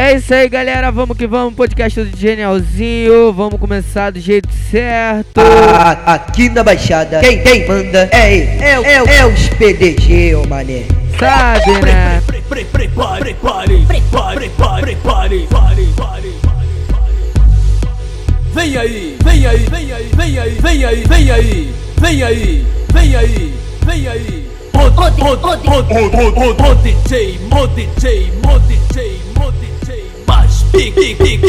É isso aí, galera. Vamos que vamos. Podcast do Genialzinho. Vamos começar do jeito certo. Ah, aqui na Baixada, quem tem manda é ele. É, é, é os PDG, ô mané. Sabe, né? Pre- pre- Prepare, prepare, prepare, prepare, prepare, pare, pare. Vem aí, vem aí, vem aí, vem aí, vem aí, vem aí, vem aí, vem aí, vem aí. O, o, o, o DJ, o DJ, o DJ, o DJ, mais pica, pica,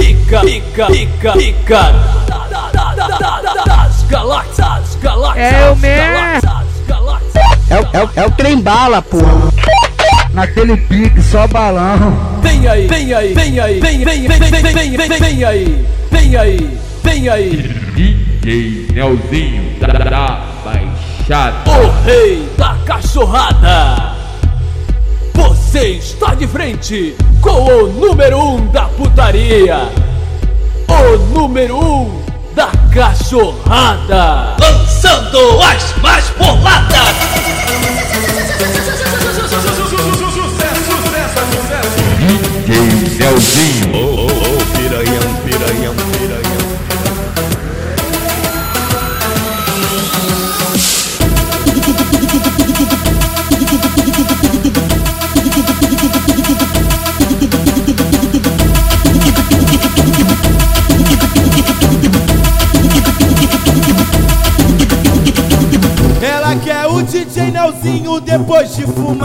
pica, pica, pica, pica, da- da- da- da- da- da- das galáxias, galáxias, É eu mesmo. É, o- é, o- é o trem bala, pô. Naquele pique, só balão. Vem aí, vem aí, vem aí, vem, vem, vem, vem, vem, vem, vem, vem aí, vem aí, vem aí, DJ Nelzinho da Baixada. o rei da cachorrada. Você está de frente com o número um da putaria, o número um da cachorrada, lançando as depois de fumar.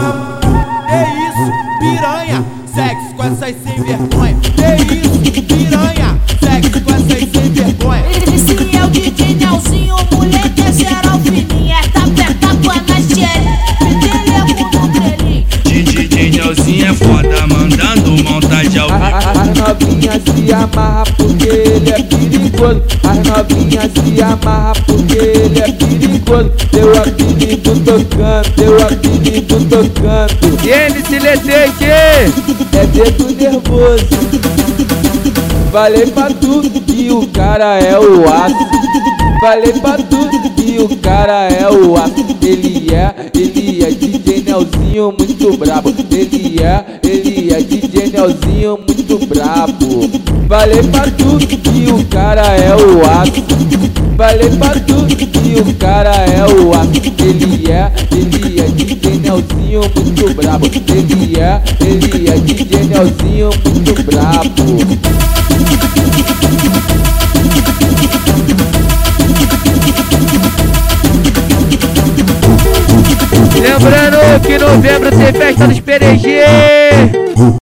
Perigoso. As novinhas se amarra porque ele é perigoso. Teu apelido tocando, teu apelido tocando. E MC LTG é dedo nervoso. Falei pra tu que o cara é o aço. Falei pra tu que o cara é o aço. Ele é, ele é DJ Nelzinho muito brabo. Ele é, ele é DJ Nelzinho muito brabo. Falei pra tu que o cara é o aço. Falei pra tu que o cara é o aço. Ele é, ele é DJ Nelzinho muito brabo. Ele é, ele é DJ Nelzinho muito brabo. Que novembro tem festa dos PDG.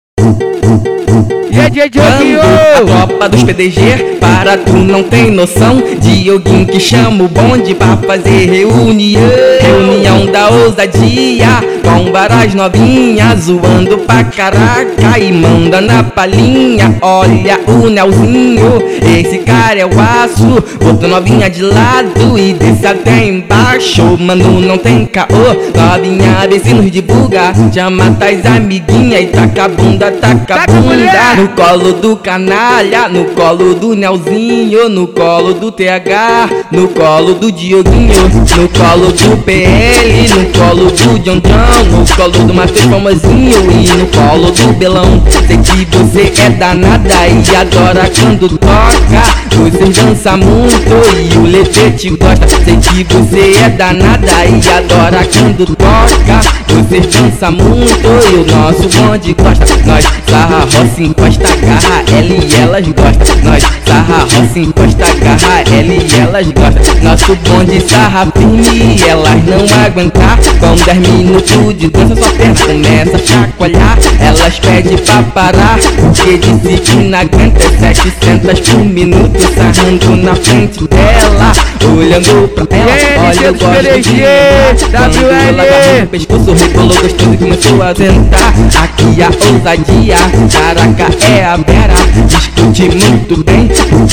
É de Dioguinho. A tropa dos PDG, para tu não tem noção. Dioguinho que chama o bonde pra fazer reunião. Reunião da ousadia, com varas novinhas Zoando pra caraca e manda na palhinha. Olha o Nelzinho, esse cara é o aço. Botou novinha de lado e desce até embaixo. Mano, não tem caô, novinha vê se nos divulga Chama tais amiguinhas e taca a bunda, taca a bunda colo do canalha, no colo do Nelzinho, no colo do TH, no colo do Dioguinho, no colo do PL, no colo do John, no colo do Matheus Famosinho e no colo do Belão. Sei que você é danada e adora quando toca. Você dança muito e o Lete te gosta. Sei que você é danada e adora quando toca. Você dança muito e o nosso bonde gosta. Nós sarra, roça, encosta, garra, ela e elas gostam. Nós sarra, roça, encosta, garra, ela e elas gostam. Nosso bonde sarra firme e elas não aguentar. Com 10 minutos de dança, sua perna começa a chacoalhar. Elas pedem pra parar, porque disse que não aguenta 700 por minuto. Sarrando na frente dela, olhando pra ela. E Olha, eu gosto de WL. ela agarra no pescoço, rebolou gostoso e começou a sentar. Aqui a ousadia, caraca é a vera. Escute muito bem,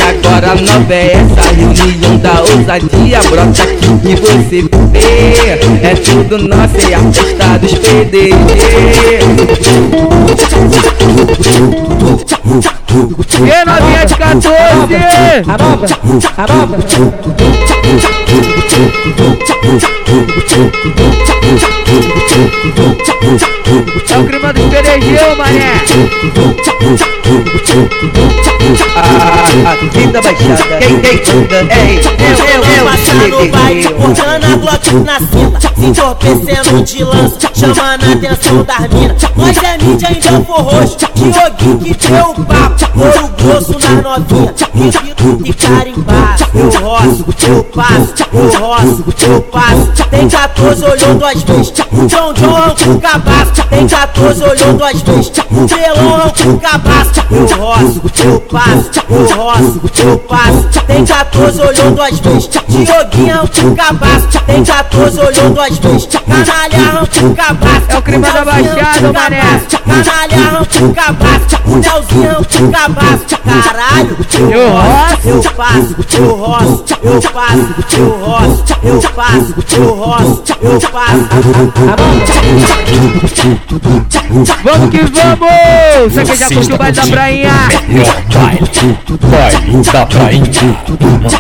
agora nova é essa reunião da ousadia. Brota aqui que você vê, é tudo nosso e a festa dos PDG. E novinha de 14. A nova, a nova. É o clima dos mané. Aqui da Baixada, quem tem manda é eu, eu, vai eu, botando a Glock na cinta Se entorpecendo de lança Chamando a atenção das minas Nós é mídia em Belfor Roxo Dioguinho que deu o papo Ouro grosso nas novinhas Repito e carimbado Eu roço, eu passo Eu roço, eu passo Tem 14 olhou duas vezes John John com cabaço Tem 14 olhou duas Pelão com cabaço Eu roço, eu passo Eu roço, eu passo Tem 14 olhou duas vezes Dioguinho com cabaço Tem 14 olhou duas vezes Canalha com cabaço É o crime da Baixada, mané. Canalha com cabaço O Nelzinho com cabaço Caralho, Eu roço. eu passo, eu roço, eu passo, eu roço, eu passo, eu roço, eu passo. Vamos que vamos! Você que já curtiu o baile da prainha? Baile da prainha.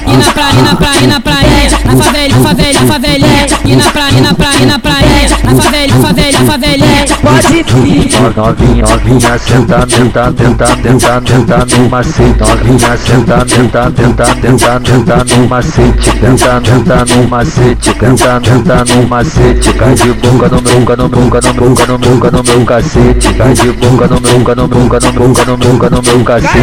E na praia, e na praia, e na praia, na favela, na favela, na favela, e na praia, e na praia, e na praia, na favela, na favela, na favela. Pode vir. Novinha, novinha, senta, tenta, tenta, tenta, tenta no macete. Novinha, senta, tenta, tenta, tenta, tenta no macete. Tenta, tenta no macete, tenta, tenta no macete. Cai de boca no meu, boca no meu, boca no meu, boca no meu, boca no meu cacete. Cai de boca no meu, boca no boca no boca no boca no meu cacete.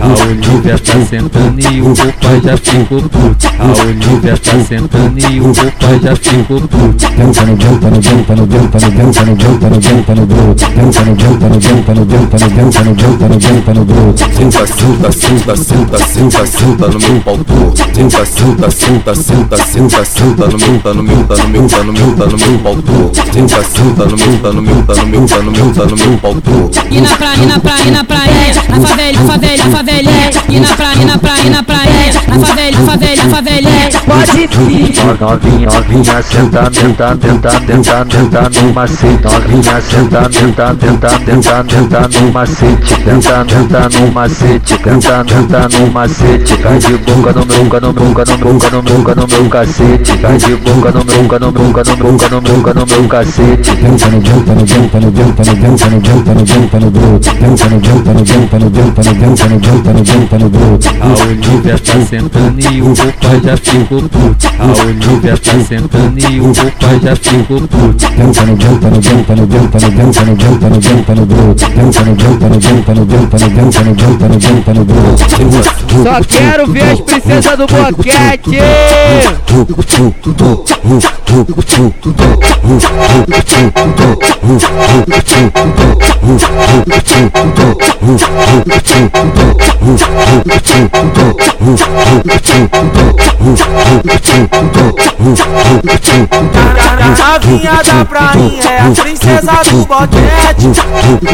A Olivia tá sentando e o pai já ficou puto. A Olivia tá sentando e o pai já ficou puto. Dança no jumpa no jumpa no jumpa no jumpa no jumpa no jumpa no bruto. Dança no jumpa no jumpa no jumpa no jumpa no jumpa no jumpa no bruto. Senta, senta, senta, senta, senta, senta no meu pau duro. Senta, senta, senta, senta, senta senta no meu, tá no meu, tá no meu, tá no meu, tá no meu pau tu. Senta, senta no meu, tá no meu, tá no meu, tá no meu, tá no meu pau tu. E na praia, na praia, na praia, na favela, favela, favela, e na praia, na praia, na praia, na favela, favela, favela. Pode vir. Novinha, novinha, senta, tenta, tenta, tenta, tenta no macete. Novinha, senta, tenta, tenta, tenta, tenta no macete. Tenta, tenta no macete, tenta, tenta no macete. Cai de boca no meu, boca no meu, boca no meu, boca no meu, meu cacete, de boca no meu, boca no meu, boca no meu, boca no meu, boca no meu cacete. Jumpa no jumpa no jumpa no jumpa no jumpa no jumpa no jumpa no boot. Jumpa no jumpa no jumpa no jumpa no jumpa no jumpa no jumpa no boot. A Olivia tá sentando e o pai já ficou puto. A Olivia tá sentando e o pai já ficou puto. Jumpa no jumpa no jumpa no jumpa no jumpa no jumpa no jumpa no boot. Jumpa no jumpa no jumpa no jumpa no jumpa no jumpa no jumpa no boot. Só quero ver as princesas do. A vinha da prainha é a princesa do boquete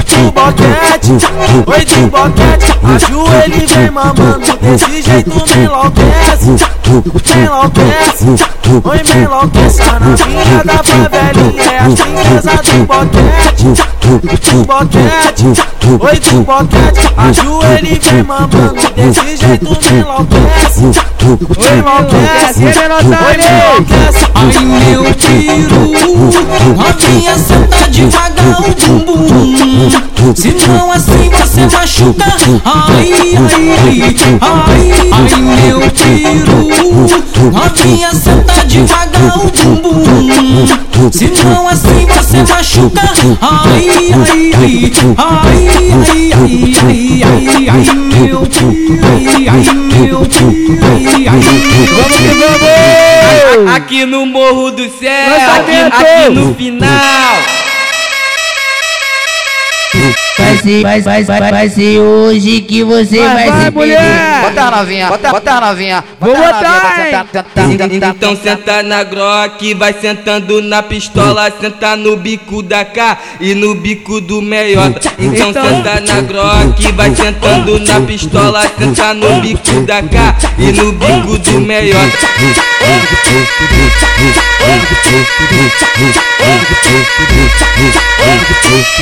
Do boquete, oi do boquete Ajoelha e vem mamando, desse jeito me enlouquece Me enlouquece, oi me enlouquece A novinha da favelinha é a princesa do boquete Do oi do boquete Ajoelha e vem mamando, desse me enlouquece enlouquece, enlouquece Ai meu piru, novinha senta devagar o bumbum Senão assim você machuca Ai, ai, ai, ai, ai meu piru Novinha senta de cagão de bumbum. Se não assim você machuca. Ai, ai, ai, ai, ai, ai, ai, ai, meu ai, ai, meu ai, ai. Aqui no Morro do Céu, aqui, aqui no final. Vai ser, vai, vai, vai, vai ser hoje que você Vai, vai, vai, se mulher! perder. Bota a novinha, bota, bota a novinha. Vou Bota a botar, novinha hein? sentar, sentar, Então senta na groque, vai sentando na pistola, senta no bico da K e no bico do meiota. Então Então- senta na groque, vai sentando na pistola, senta no bico da K e no bico do meiota.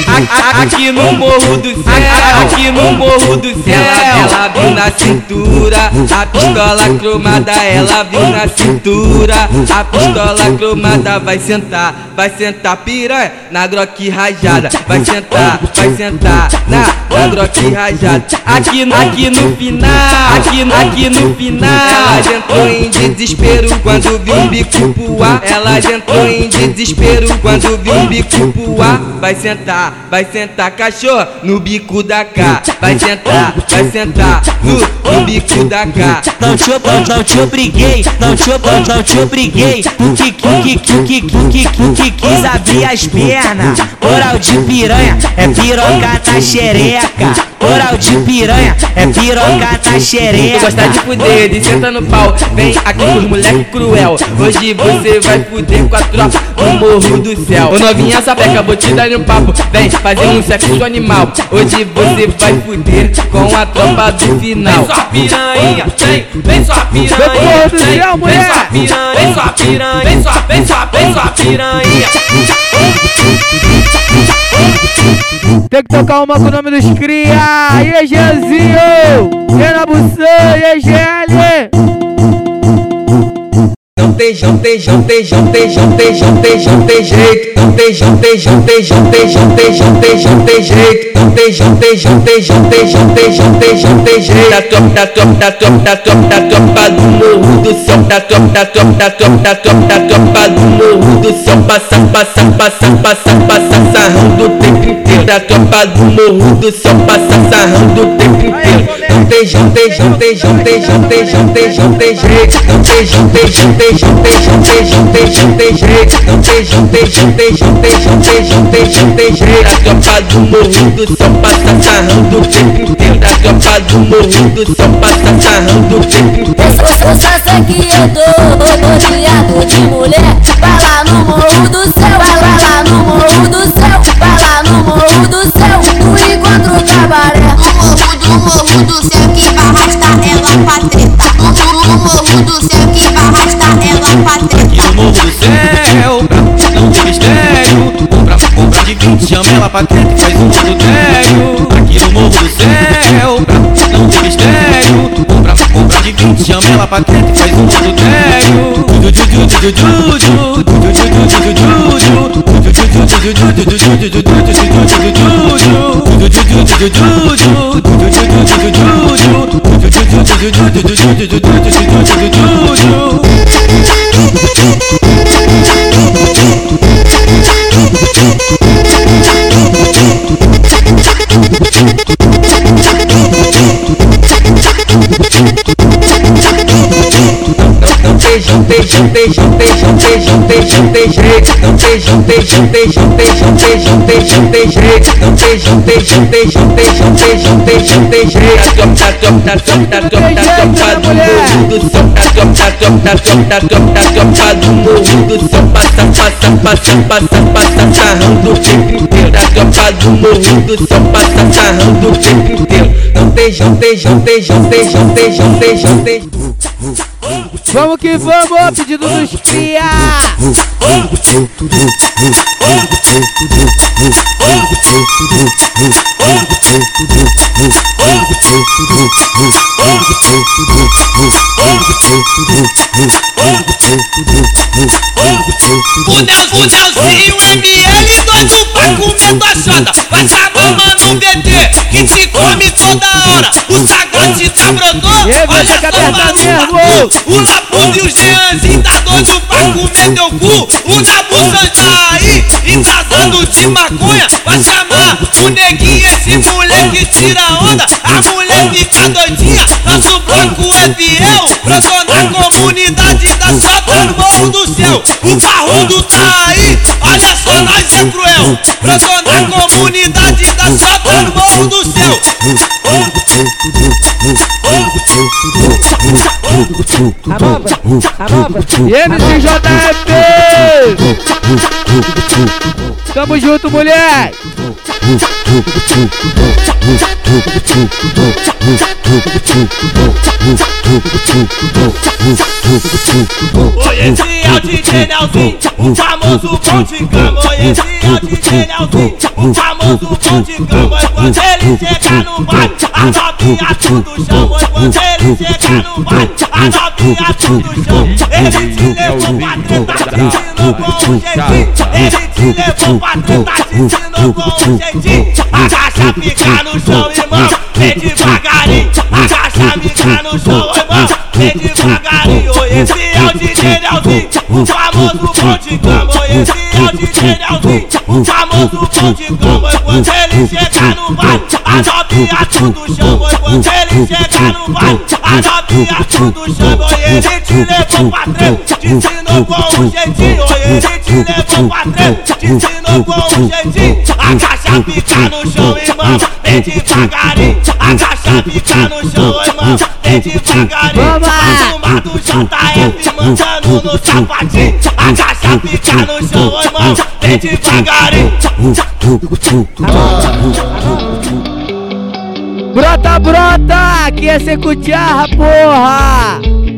A- a- Aqui no morro do céu, aqui no morro do céu, ela viu na cintura, a pistola cromada, ela viu na cintura, a pistola cromada vai sentar, vai sentar piranha na groque rajada, vai sentar, vai sentar na, na groque rajada. Aqui, aqui no final, aqui, aqui no final, ela entrou em desespero quando viu um bico pro ar, ela entrou em desespero quando viu um bico pro ar, vai sentar, vai sentar cachorro no bico da cá, vai sentar, vai sentar no, no bico da cá. Não te, não, não te obriguei, não te, não, te obriguei. Tu que, que, que, que, que, que, que, que quis abrir as pernas. Oral de piranha é piroca na xereca. Oral de piranha é piroca na xereca. gosta de fuder, de senta no pau Vem aqui com os moleque cruel Hoje você vai fuder com a tropa do morro do céu Ô novinha sapeca, vou te dar um papo Vem fazer um sexo animal Hoje você vai fuder com a tropa do final Vem só piranha, vem, vem só piranha, Vem, só piranha, vem só piranha, vem só, vem vem só piranha. Tem que tocar uma com o nome dos cria. E aí, Jeanzinho? Renan Bussan, e aí, GL? Não tem, não tem, não tem, não tem, não tem, não tem, não tem jeito. Não tem, não tem, não tem, não tem, não tem, não tem, não tem jeito. Não tem, não tem, não tem, não tem, não tem, não tem, não tem jeito. Da tropa, da tropa, do morro do céu Passa, tempo inteiro Tem, não tem, não tem jeito. Não tem, não tem, não tem, não tem, não tem, não tem, não tem jeito. Da tropa do morro do céu Passa, sarrando o tempo inteiro Da tropa do morro do céu Passa, sarrando o tempo inteiro Eu só sei que eu tô rodeado de mulher do céu que vai arrastar ela pra treta Aqui no morro do céu, não ter mistério. Compra, compra de 20, chama ela pra treta e faz um adultério Aqui no morro do céu, não ter mistério. Compra, compra de 20, chama ela pra treta e faz um adultério Thank you. Não tem, não tem jeito. Não tem, não tem, não tem, não tem, não tem, não tem, Vamos que vamos, pedido dos cria. O Nel- o Nelzinho ML doido pra comer tua chota Vai chamar no BT que te come toda hora. O Sagote tá brotou, olha só mano. O Lapudo e o Jeanzinho tá doido pra comer teu cu. O Nabusan tá aí, embrasando de maconha. Vai chamar o neguinho, esse moleque tira onda. A mulher fica doidinha, nosso bloco é fiel. Brotou na comunidade Céu O Barrudo tá aí, olha só, nós é cruel Brotou na comunidade da no Morro do Céu E MCJF! Tamo junto, mulher! Oi, esse DJ Nelzinho, o famoso pão de cama. Esse é o DJ Nelzinho, o famoso pão de cama. E quando ele chegar no baile, a novinha tudo chama. E quando ele chegar no baile, a novinha tudo chama. Ele te levou pra treta, te ensinou com jeitinho. Ele te levou pra treta, te ensinou com um jeitinho. Agacha, fica no chão, irmão, vem devagarinho. Agacha, fica no chão, irmão, vem devagarinho. Esse é o DJ Nelzinho, o famoso pão de cama. Esse é o DJ Nelzinho, o famoso pão de cama. E quando ele chegar no baile, a novinha tudo chama. E quando ele chegar no baile, a novinha tudo chama. E ele te levou pra treta, te ensinou com um jeitinho. Ele te levou pra treta, te ensinou com um jeitinho. A caixa fica no chão, irmão, vem devagarinho. A caixa fica no chão, irmão, vem devagarinho. Do JF, mandando no sapatinho. A caixa fica no chão, irmão, vem devagarinho. Brota, brota, aqui é secutiarra, porra!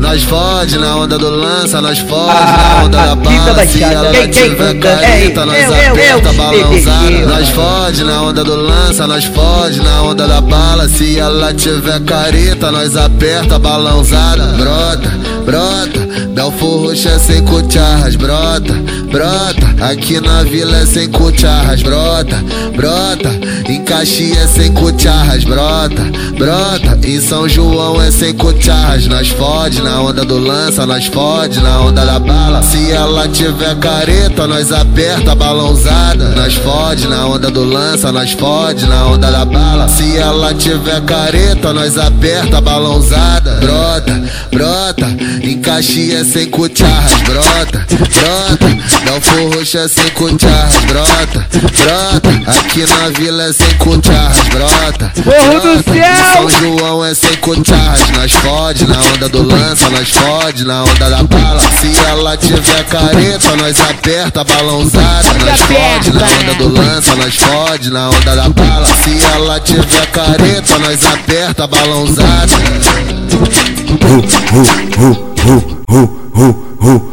Nós fode na onda do lança, nós fode na onda da bala. Se ela tiver careta, nós aperta balãozada. Nós fode na onda do lança, nós fode na onda da bala. Se ela tiver careta, nós aperta balãozada. Brota, brota, dá o forro é sem cucharras. Brota, brota, aqui na vila é sem cucharras. Brota, brota, em Caxias é sem cucharras. Brota, brota, em São João é sem cucharras. Nós fode na onda do lança, nós fode na onda da bala. Se ela tiver careta, nós aperta a balãozada. Nós fode na onda do lança, nós fode na onda da bala. Se ela tiver careta, nós aperta a balãozada. Brota, brota, em Caxias sem cucharras. Brota, brota, dá o forro é sem cucharras. Brota, brota, aqui na vila é sem cucharras. Brota, Morro do céu! São João é sem cucharras. Nós fode na onda do lança, nós fode na onda da bala. Se ela tiver careta, nós aperta balãozada. Nós fode na onda do lança, nós fode na onda da bala. Se ela tiver careta, nós aperta balãozada.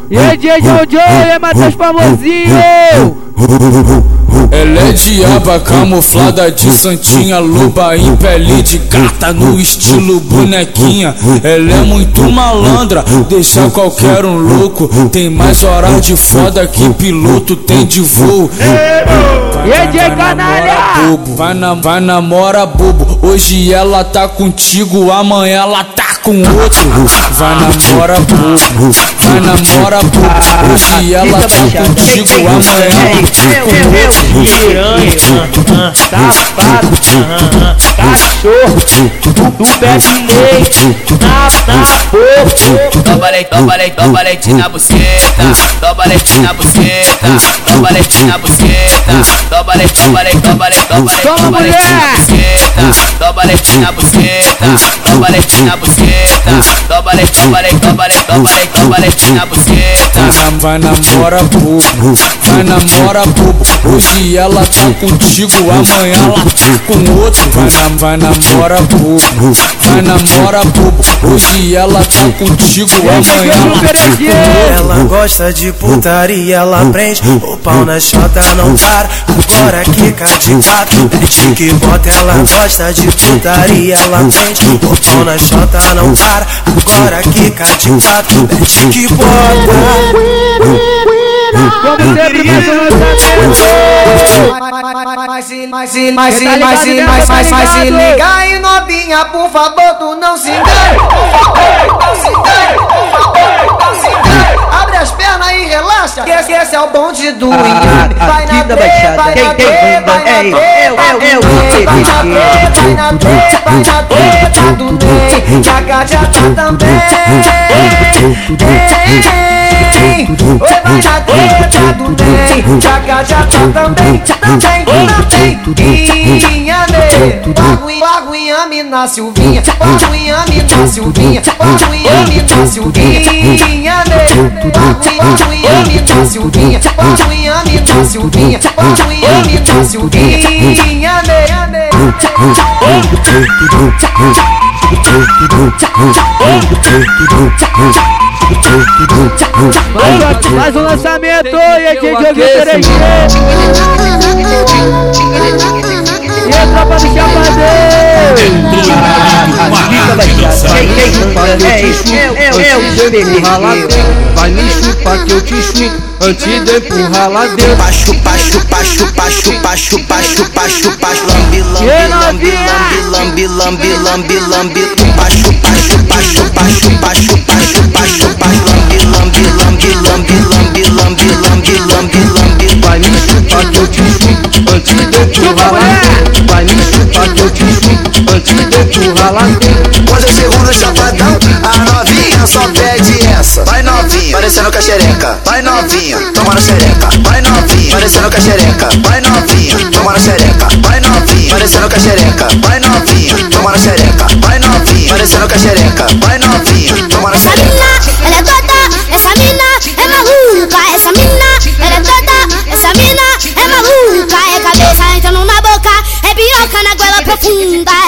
E aí, DJ Jojo, é Matheus famosinho! Ela é diaba camuflada de santinha, lupa em pele de carta no estilo bonequinha. Ela é muito malandra, deixa qualquer um louco. Tem mais horas de foda que piloto tem de voo. E aí, DJ Canalha! Bobo, vai, na, vai namora bobo. Hoje ela tá contigo, amanhã ela tá com outro. Vai namora bobo, vai namora bobo. Hoje ela tá contigo, amanhã ela tá com outro. Piranha, safado, cachorro, bebe leite, nada pouco. Toma leite, toma leite, toma leite na buceta. Toma leite na buceta. Toma leite na buceta. Toma leite, toma leite, toma leite, toma leite na buceta. Toma leite na buceta. Toma leite na buceta. Toma leite, toma leite, toma leite, toma leite, toma leite na buceta. Vai namora bobo, vai namora bobo. Hoje ela tá contigo, amanhã ela tá com outro. Vai, na, vai namora bobo, vai namora bobo. Hoje ela tá contigo, amanhã ela tá com outro. Ela gosta de putaria, ela prende o pau na chota, não para. Agora quica de quatro, mete que bota. Ela gosta de putaria, ela prende o pau na chota, não para. Agora quica de quatro, mete que bota. Sempre, mais um Mas se, mas se, mas se, mas se, mas, mas, mas se liga aí novinha, por favor, tu não se engane Não se engane, por favor, não se engane Abre as pernas e relaxa, que esse, esse é o bonde do Inhame Vai na Baixada, vai na bunda vai na é do eu, Ney. eu, Vai na treta, vai na treta, vai na treta do Ney Jaca já tá também Oi, vai na treta do Ney Jaca já tá também, também, também Inha Ney Pago Inhame na Silvinha Pago Inhame na Silvinha Pago Inhame na Silvinha Ney Pago Inhame na Silvinha Pago Inhame na Silvinha Pago Inhame na Silvinha Mais, mais um lançamento e a gente ouviu 3G. E a tropa do Chapadão. Vai me chupar que eu te chupo antes de empurrar lá dentro. Pachu, pachu, pachu, pachu, pachu, pachu, pachu, pachu, lambi, lambi, lambi, lambi, lambi, lambi, lambi, pachu, pachu, pachu, pachu, pachu, pachu, pachu, pachu, lambi, lambi, lambi, lambi, lambi, lambi, lambi, lambi, lambi. Vai me chupar que eu te chupo antes de empurrar lá dentro. Vai me chupar que eu te chupo dentro. Quando eu chego no chapadão, a novinha só pede essa. Vai novinha, parecendo com a xereca. Vai novinha, toma na xereca. Vai novinha, parecendo com a xereca. Vai novinha, toma na xereca. Vai novinha, parecendo com a xereca. Vai novinha, toma na xereca. Vai novinha, parecendo com a xereca. Vai novinha, toma na xereca. Ela é toda, essa mina é maluca. Essa mina, ela é toda, essa mina é maluca. É cabeça entrando na boca, é piroca na goela profunda.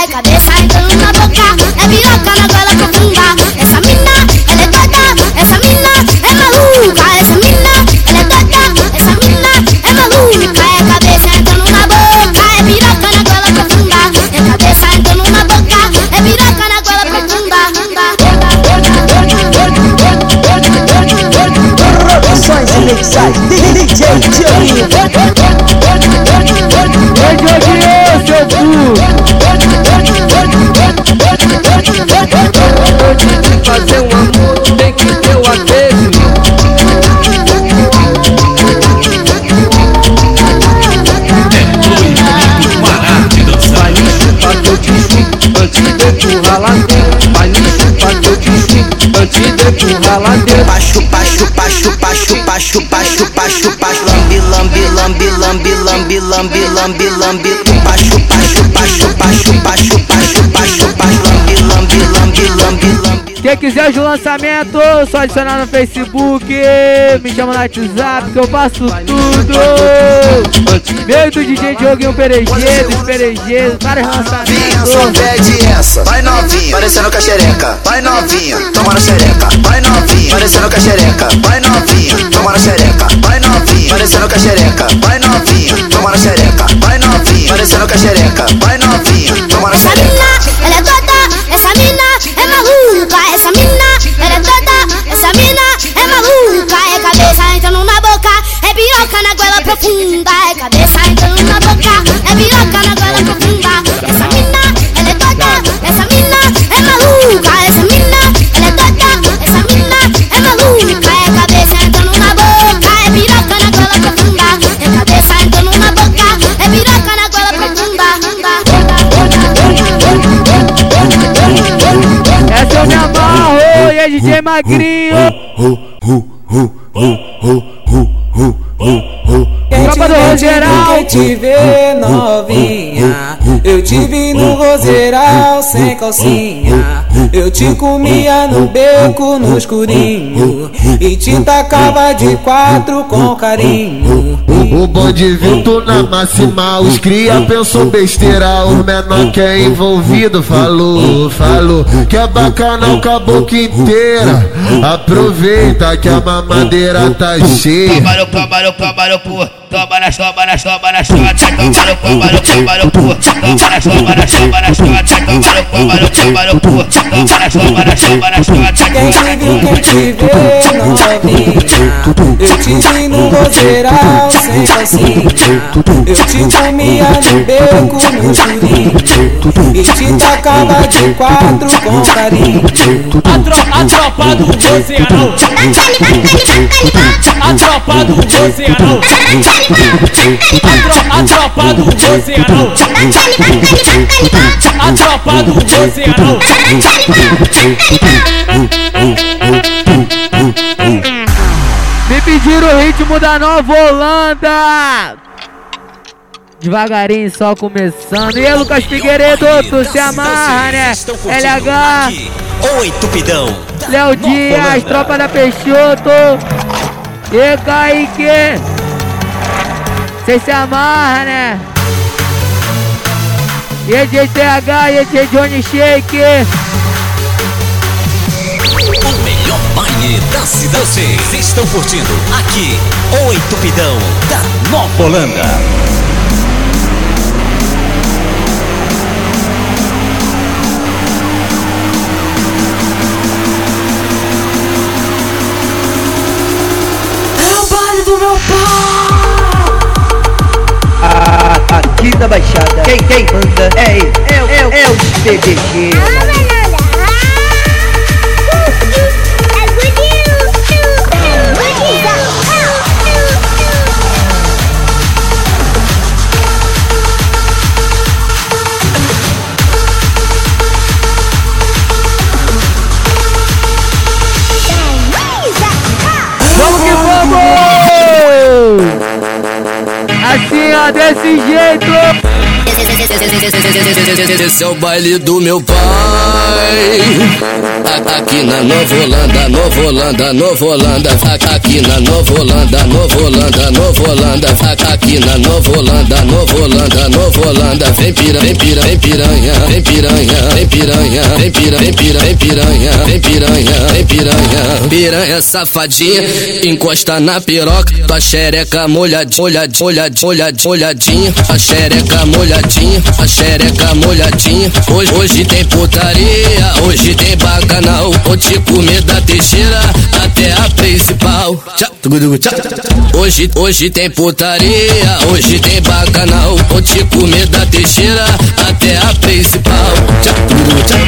Empurrar lá dentro. Pachu, pachu, pachu, pachu, pachu, pachu, pachu, pachu, lambi, lambi, lambi, lambi, lambi, lambi, lambi, lambi, pachu, pachu, pachu, pachu, pachu, pachu, pachu, pachu, Quem quiser de lançamento, só adicionar no Facebook, me chama no WhatsApp que eu faço tudo. Meio do DJ Dioguinho Perejeiro, dos Perejeiros, vários só lançamentos. pede essa. Vai novinha, parecendo com a xereca. Vai novinha, toma na xereca. Vai novinha, parecendo com a xereca. Vai novinha, toma na xereca. Vai novinha, parecendo com a xereca. Vai novinha, toma na xereca. Vai novinha, parecendo com a xereca. Vai novinha, toma na xereca. Magrinho. Tropa do Rogeral. Quem te vê novinha Eu te vi no roseral sem calcinha Eu te comia no beco no escurinho E te tacava de quatro com carinho O bonde vindo na máxima, os cria pensou besteira, o menor que é envolvido falou, falou que é bacana o caboclo inteira. Aproveita que a mamadeira tá cheia. Toma no toma no toma cu, toma nas toma nas toma nas toma, no toma no toma no cu, toma nas toma nas toma nas toma, toma no toma no toma no cu, toma nas toma nas toma, Quem te viu, quem te vê novinha Eu te vi no roseral sem calcinha Eu te comia no beco no escurinho E te tacava de quatro com carinho A tropa, A tropa do oceano A tropa do oceano Me pediram o ritmo da Nova Holanda. Devagarinho, só começando. E aí, Lucas Figueiredo, tu se amarra, né? LH, Oi, Tupidão. Léo Dias, Tropa da Peixoto. E Kaique. Cê se amarra, né? EJTH, EJ Johnny Shake. Da cidade. Vocês estão curtindo aqui, o Entupidão da Nova Holanda. É o baile do meu pai. Ah, aqui da Baixada, quem, quem manda é ele, é, o- é, o- é o PDG. Ó, desse jeito. Esse é o baile do meu pai. A- Aqui na Nova Holanda, Nova Holanda, Nova Holanda. A- Aqui na Nova Holanda, Nova Holanda, Nova Holanda. Aqui na Nova Holanda, Nova Holanda, Nova Holanda. Vem piranha, vem piranha, vem piranha, vem piranha, vem piranha, vem piranha, vem piranha, vem piranha, vem piranha, vem piranha. Piranha safadinha, encosta na piroca, tua xereca molhadinha, molhadinha, molhadinha, molhadinha, molhadinha. A xereca molhadinha, a xereca molhadinha. Hoje, hoje tem putaria, hoje tem bacanal. Vou te comer da teixeira até a principal. Hoje, hoje tem putaria, hoje tem bacanal. Vou te comer da teixeira até a principal. Tchá, tugudugu, tchá.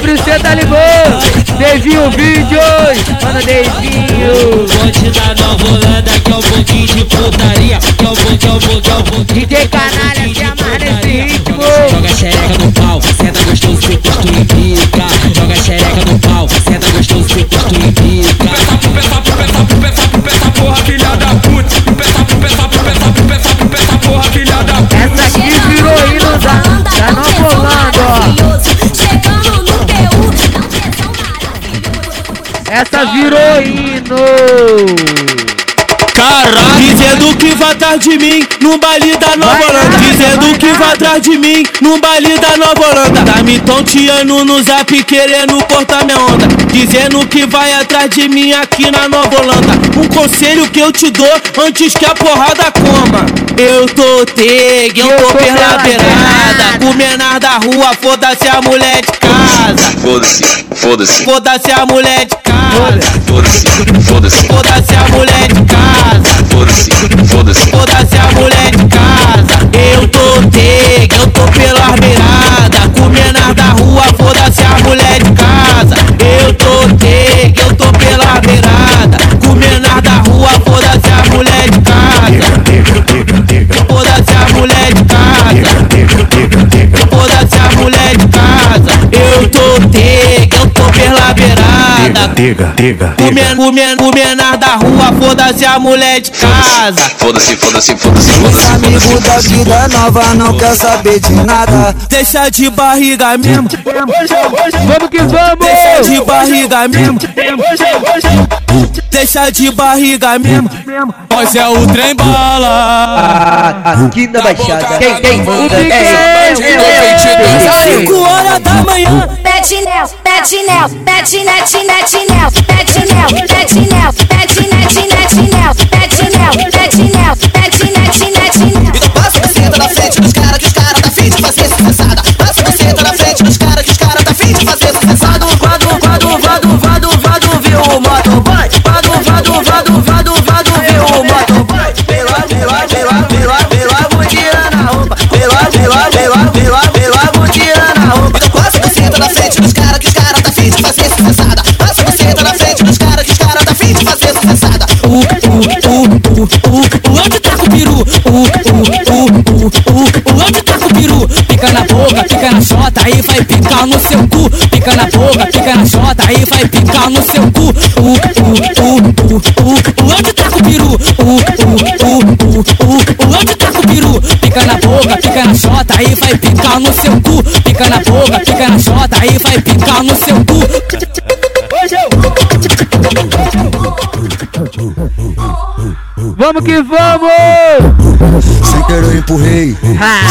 WC tá ligou? Devinho Vídeos, manda Devinho. Bonde da Nova Holanda, que é um pouquinho de putaria. Que é um pouquinho, que é um pouquinho, que é um pouquinho. DJ Canalha, se amarra nesse ritmo. Joga xereca no pau, senta gostoso, se custo e pica. Joga xereca no pau, senta gostoso, Hino. Caralho, dizendo que vai atrás de mim no baile da Nova Holanda. Dizendo que vai atrás de mim no baile da Nova Holanda. Tá me tonteando no zap querendo cortar minha onda. Dizendo que vai atrás de mim aqui na Nova Holanda. Um conselho que eu te dou antes que a porrada coma. Eu tô teg, eu tô pela beirada. Comendo da rua, foda-se a mulher de casa. Foda-se, foda-se, Foda-se a mulher de casa. Foda-se, foda-se, Foda-se a mulher de casa. foda-se, foda-se. Foda-se a mulher de casa. Eu tô teg, eu tô pela beirada. Comendo da rua, foda-se a mulher de casa. Eu tô teg, eu tô pela beirada. Comendo da rua, foda-se a mulher de casa. Foda-se a mulher de casa. Foda-se a mulher de casa. Eu tô teg, pela beirada. tega, tega, O, men, o, men, o menor da rua, foda-se a mulher de casa. Foda-se, foda-se, foda-se, foda-se. Amigo da vida nova não quer saber de nada. Deixa de barriga mesmo. Vamos que vamos! Deixa de barriga mesmo. Deixa de barriga mesmo. Nós é o trem bala aqui na Baixada. Quem tem manda é ele. 5 horas da manhã. Petinel, Petinel, Pet Nel, Petinel, Petinel, Net Nel, Petinel, Petinel, Pet Nel, Pet Net, Net Nel, Pet Nel, na frente dos caras, que os caras tá fim de fazer essa cansada. Passa buceta na frente dos caras, que os caras tá fim de fazer de fazer sucessada. Passa você na frente dos caras que os caras tá fim de fazer sucessada. O, o, o, o, o, o onde tá com o peru? O, o, o, o, o, onde tá com o peru? Pica na boca, pica na chota, aí vai picar no seu cu. Pica na boca, pica na chota, aí vai picar no seu cu. O, o, o, o, o, onde tá com o peru? O, o, o, o, o onde tá com o peru? Pica na aí vai picar no seu cu. Pica na boca, pica na chota, aí vai picar no seu cu. Vamos que vamos! Sem querer eu empurrei,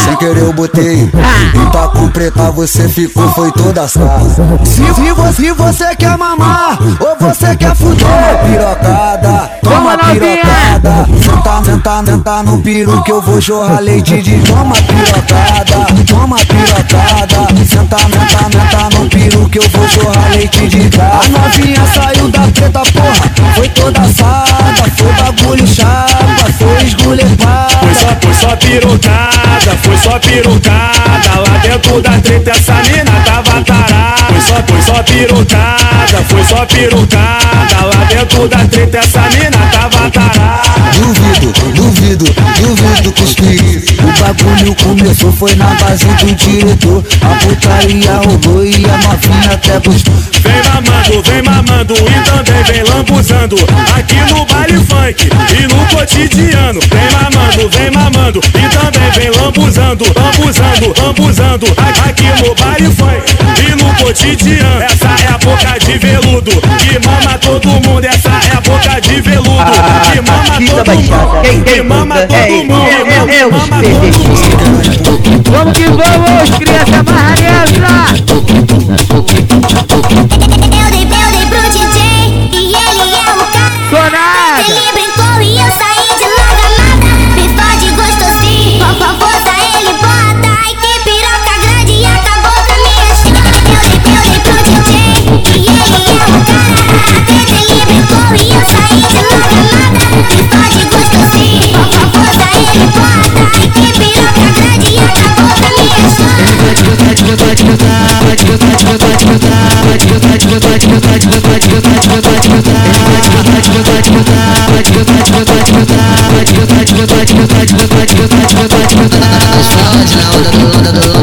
sem querer eu botei. E pra completar você ficou, foi toda assada. Se, se, você, se você quer mamar, ou você quer fuder, pirocada, toma pirocada. Senta, senta, senta no piru que eu vou jorrar leite de toma pirocada, toma pirocada. Senta, senta, senta no piru que eu vou jorrar leite de A novinha saiu da treta, porra, foi toda assada, foi bagulho chapa, foi esgulepada. Foi só, foi só pirocada, foi só pirocada. Lá dentro da treta essa mina tava tarada. Foi só, foi só pirocada, foi só pirocada. Lá dentro da treta essa mina tava tarada. Duvido, duvido, duvido que esqueci. O bagulho começou, foi na base do diretor. A putaria rolou e a novinha até gostou. Vem mamando, vem mamando e também vem lambuzando Aqui no baile funk e no cotidiano Vem mamando, vem mamando e também vem lambuzando Lambuzando, lambuzando. Aqui no baile funk e no cotidiano Essa é a boca de veludo. Que mama todo mundo Essa é a boca de veludo. Que mama todo mundo Que mama todo mundo que mama todo mundo. Vamos que vamos, criança marranesa! Eu dei, eu dei pro DJ e ele é o cara. Sonada. Nós na onda do onda do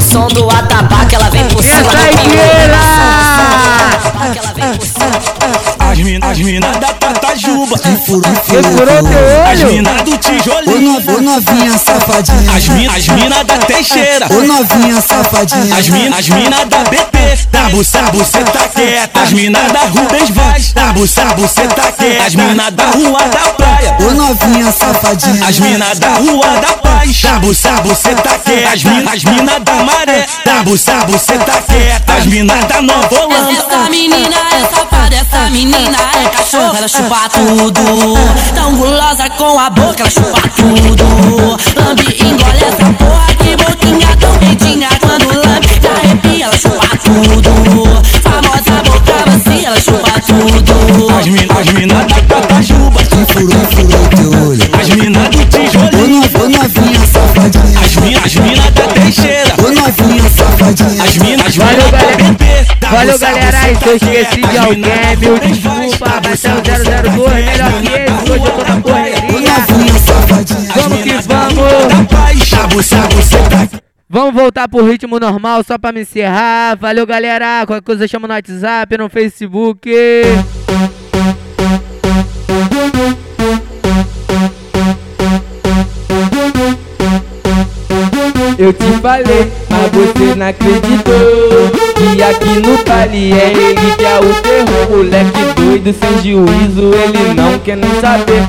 Ao som, do atabaque, ela vem por cima do Saideira! As minas, as minas da Tatajuba Furou teu As olho? minas do Ô, tijolinho no- ô novinha safadinha. As minas, as minas da Teixeira Ô novinha safadinha. As minas, as minas da BT, da buça, buceta quieta. As minas da Rubens Vaz, da buça, buceta quieta. As minas da Rua da Praia, Ô novinha safadinha. as minas da Rua da Paz, da buça, buceta quieta. As minas, as minas da Maré, da buça, buceta quieta. As minas da Nova Holanda. Essa menina é safada, essa menina é cachorra, ela chupa tudo. Tão gulosa com a boca, ela chupa tudo. Lambe, engole essa porra, que boquinha tão quentinha. Quando lambe, te arrepia, ela chupa tudo. Famosa boca macia, ela chupa tudo. As mina, as mina da Catajuba, que furou, furou teu olho. As mina do tijolinho. Ô novinha safadinha. As mina, as mina da Teixeira. Ô novinha safadinha. As mina, é as mina da BB. Valeu, galera. Se eu esqueci de alguém, mil desculpa. Vai ser o 002, melhor Vamos que vamos. Vamos voltar pro ritmo normal só pra me encerrar. Valeu, galera. Qualquer coisa chama no WhatsApp, no Facebook. Eu te falei, mas você não acreditou Que aqui no Pali é ele que é o terror. Moleque doido, sem juízo, ele não quer nem saber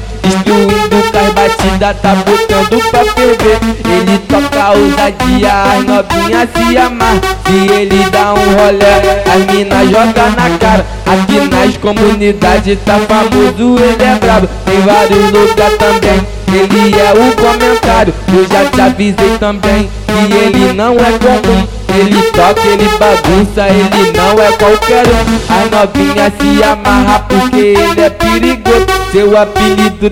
Destruindo com as batidas, tá botando pra ferver Ele toca ousadia, as novinhas se amar Se ele dá um rolé, as minas joga na cara Aqui nas comunidades tá famoso, ele é brabo Tem vários lugares também ele é o comentário, eu já te avisei também que ele não é comum. Ele toca, ele bagunça, ele não é qualquer um. As novinhas se amarra porque ele é perigoso. Seu apelido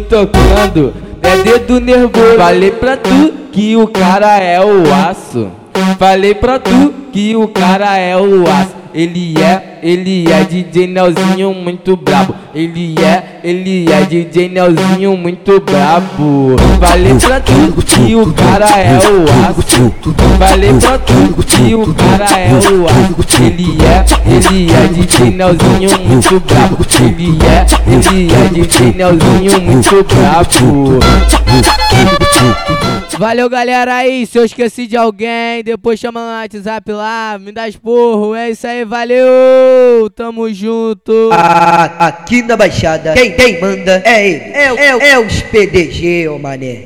é dedo nervoso. Falei pra tu que o cara é o aço. Falei pra tu que o cara é o aço. Ele é, ele é DJ Nelzinho muito brabo. Ele é, ele é DJ Nelzinho muito brabo. Pra tu que o cara é o aço. Pra tu que o cara é o aço. Ele é, ele é DJ Nelzinho muito brabo. Ele é, ele é DJ Nelzinho muito brabo. Valeu, galera aí. Se eu esqueci de alguém, depois chama no WhatsApp lá, me dá esporro. É isso aí, valeu. Tamo junto. Aqui na Baixada, quem, quem manda é ele. É, o- é, é os PDG, ô mané.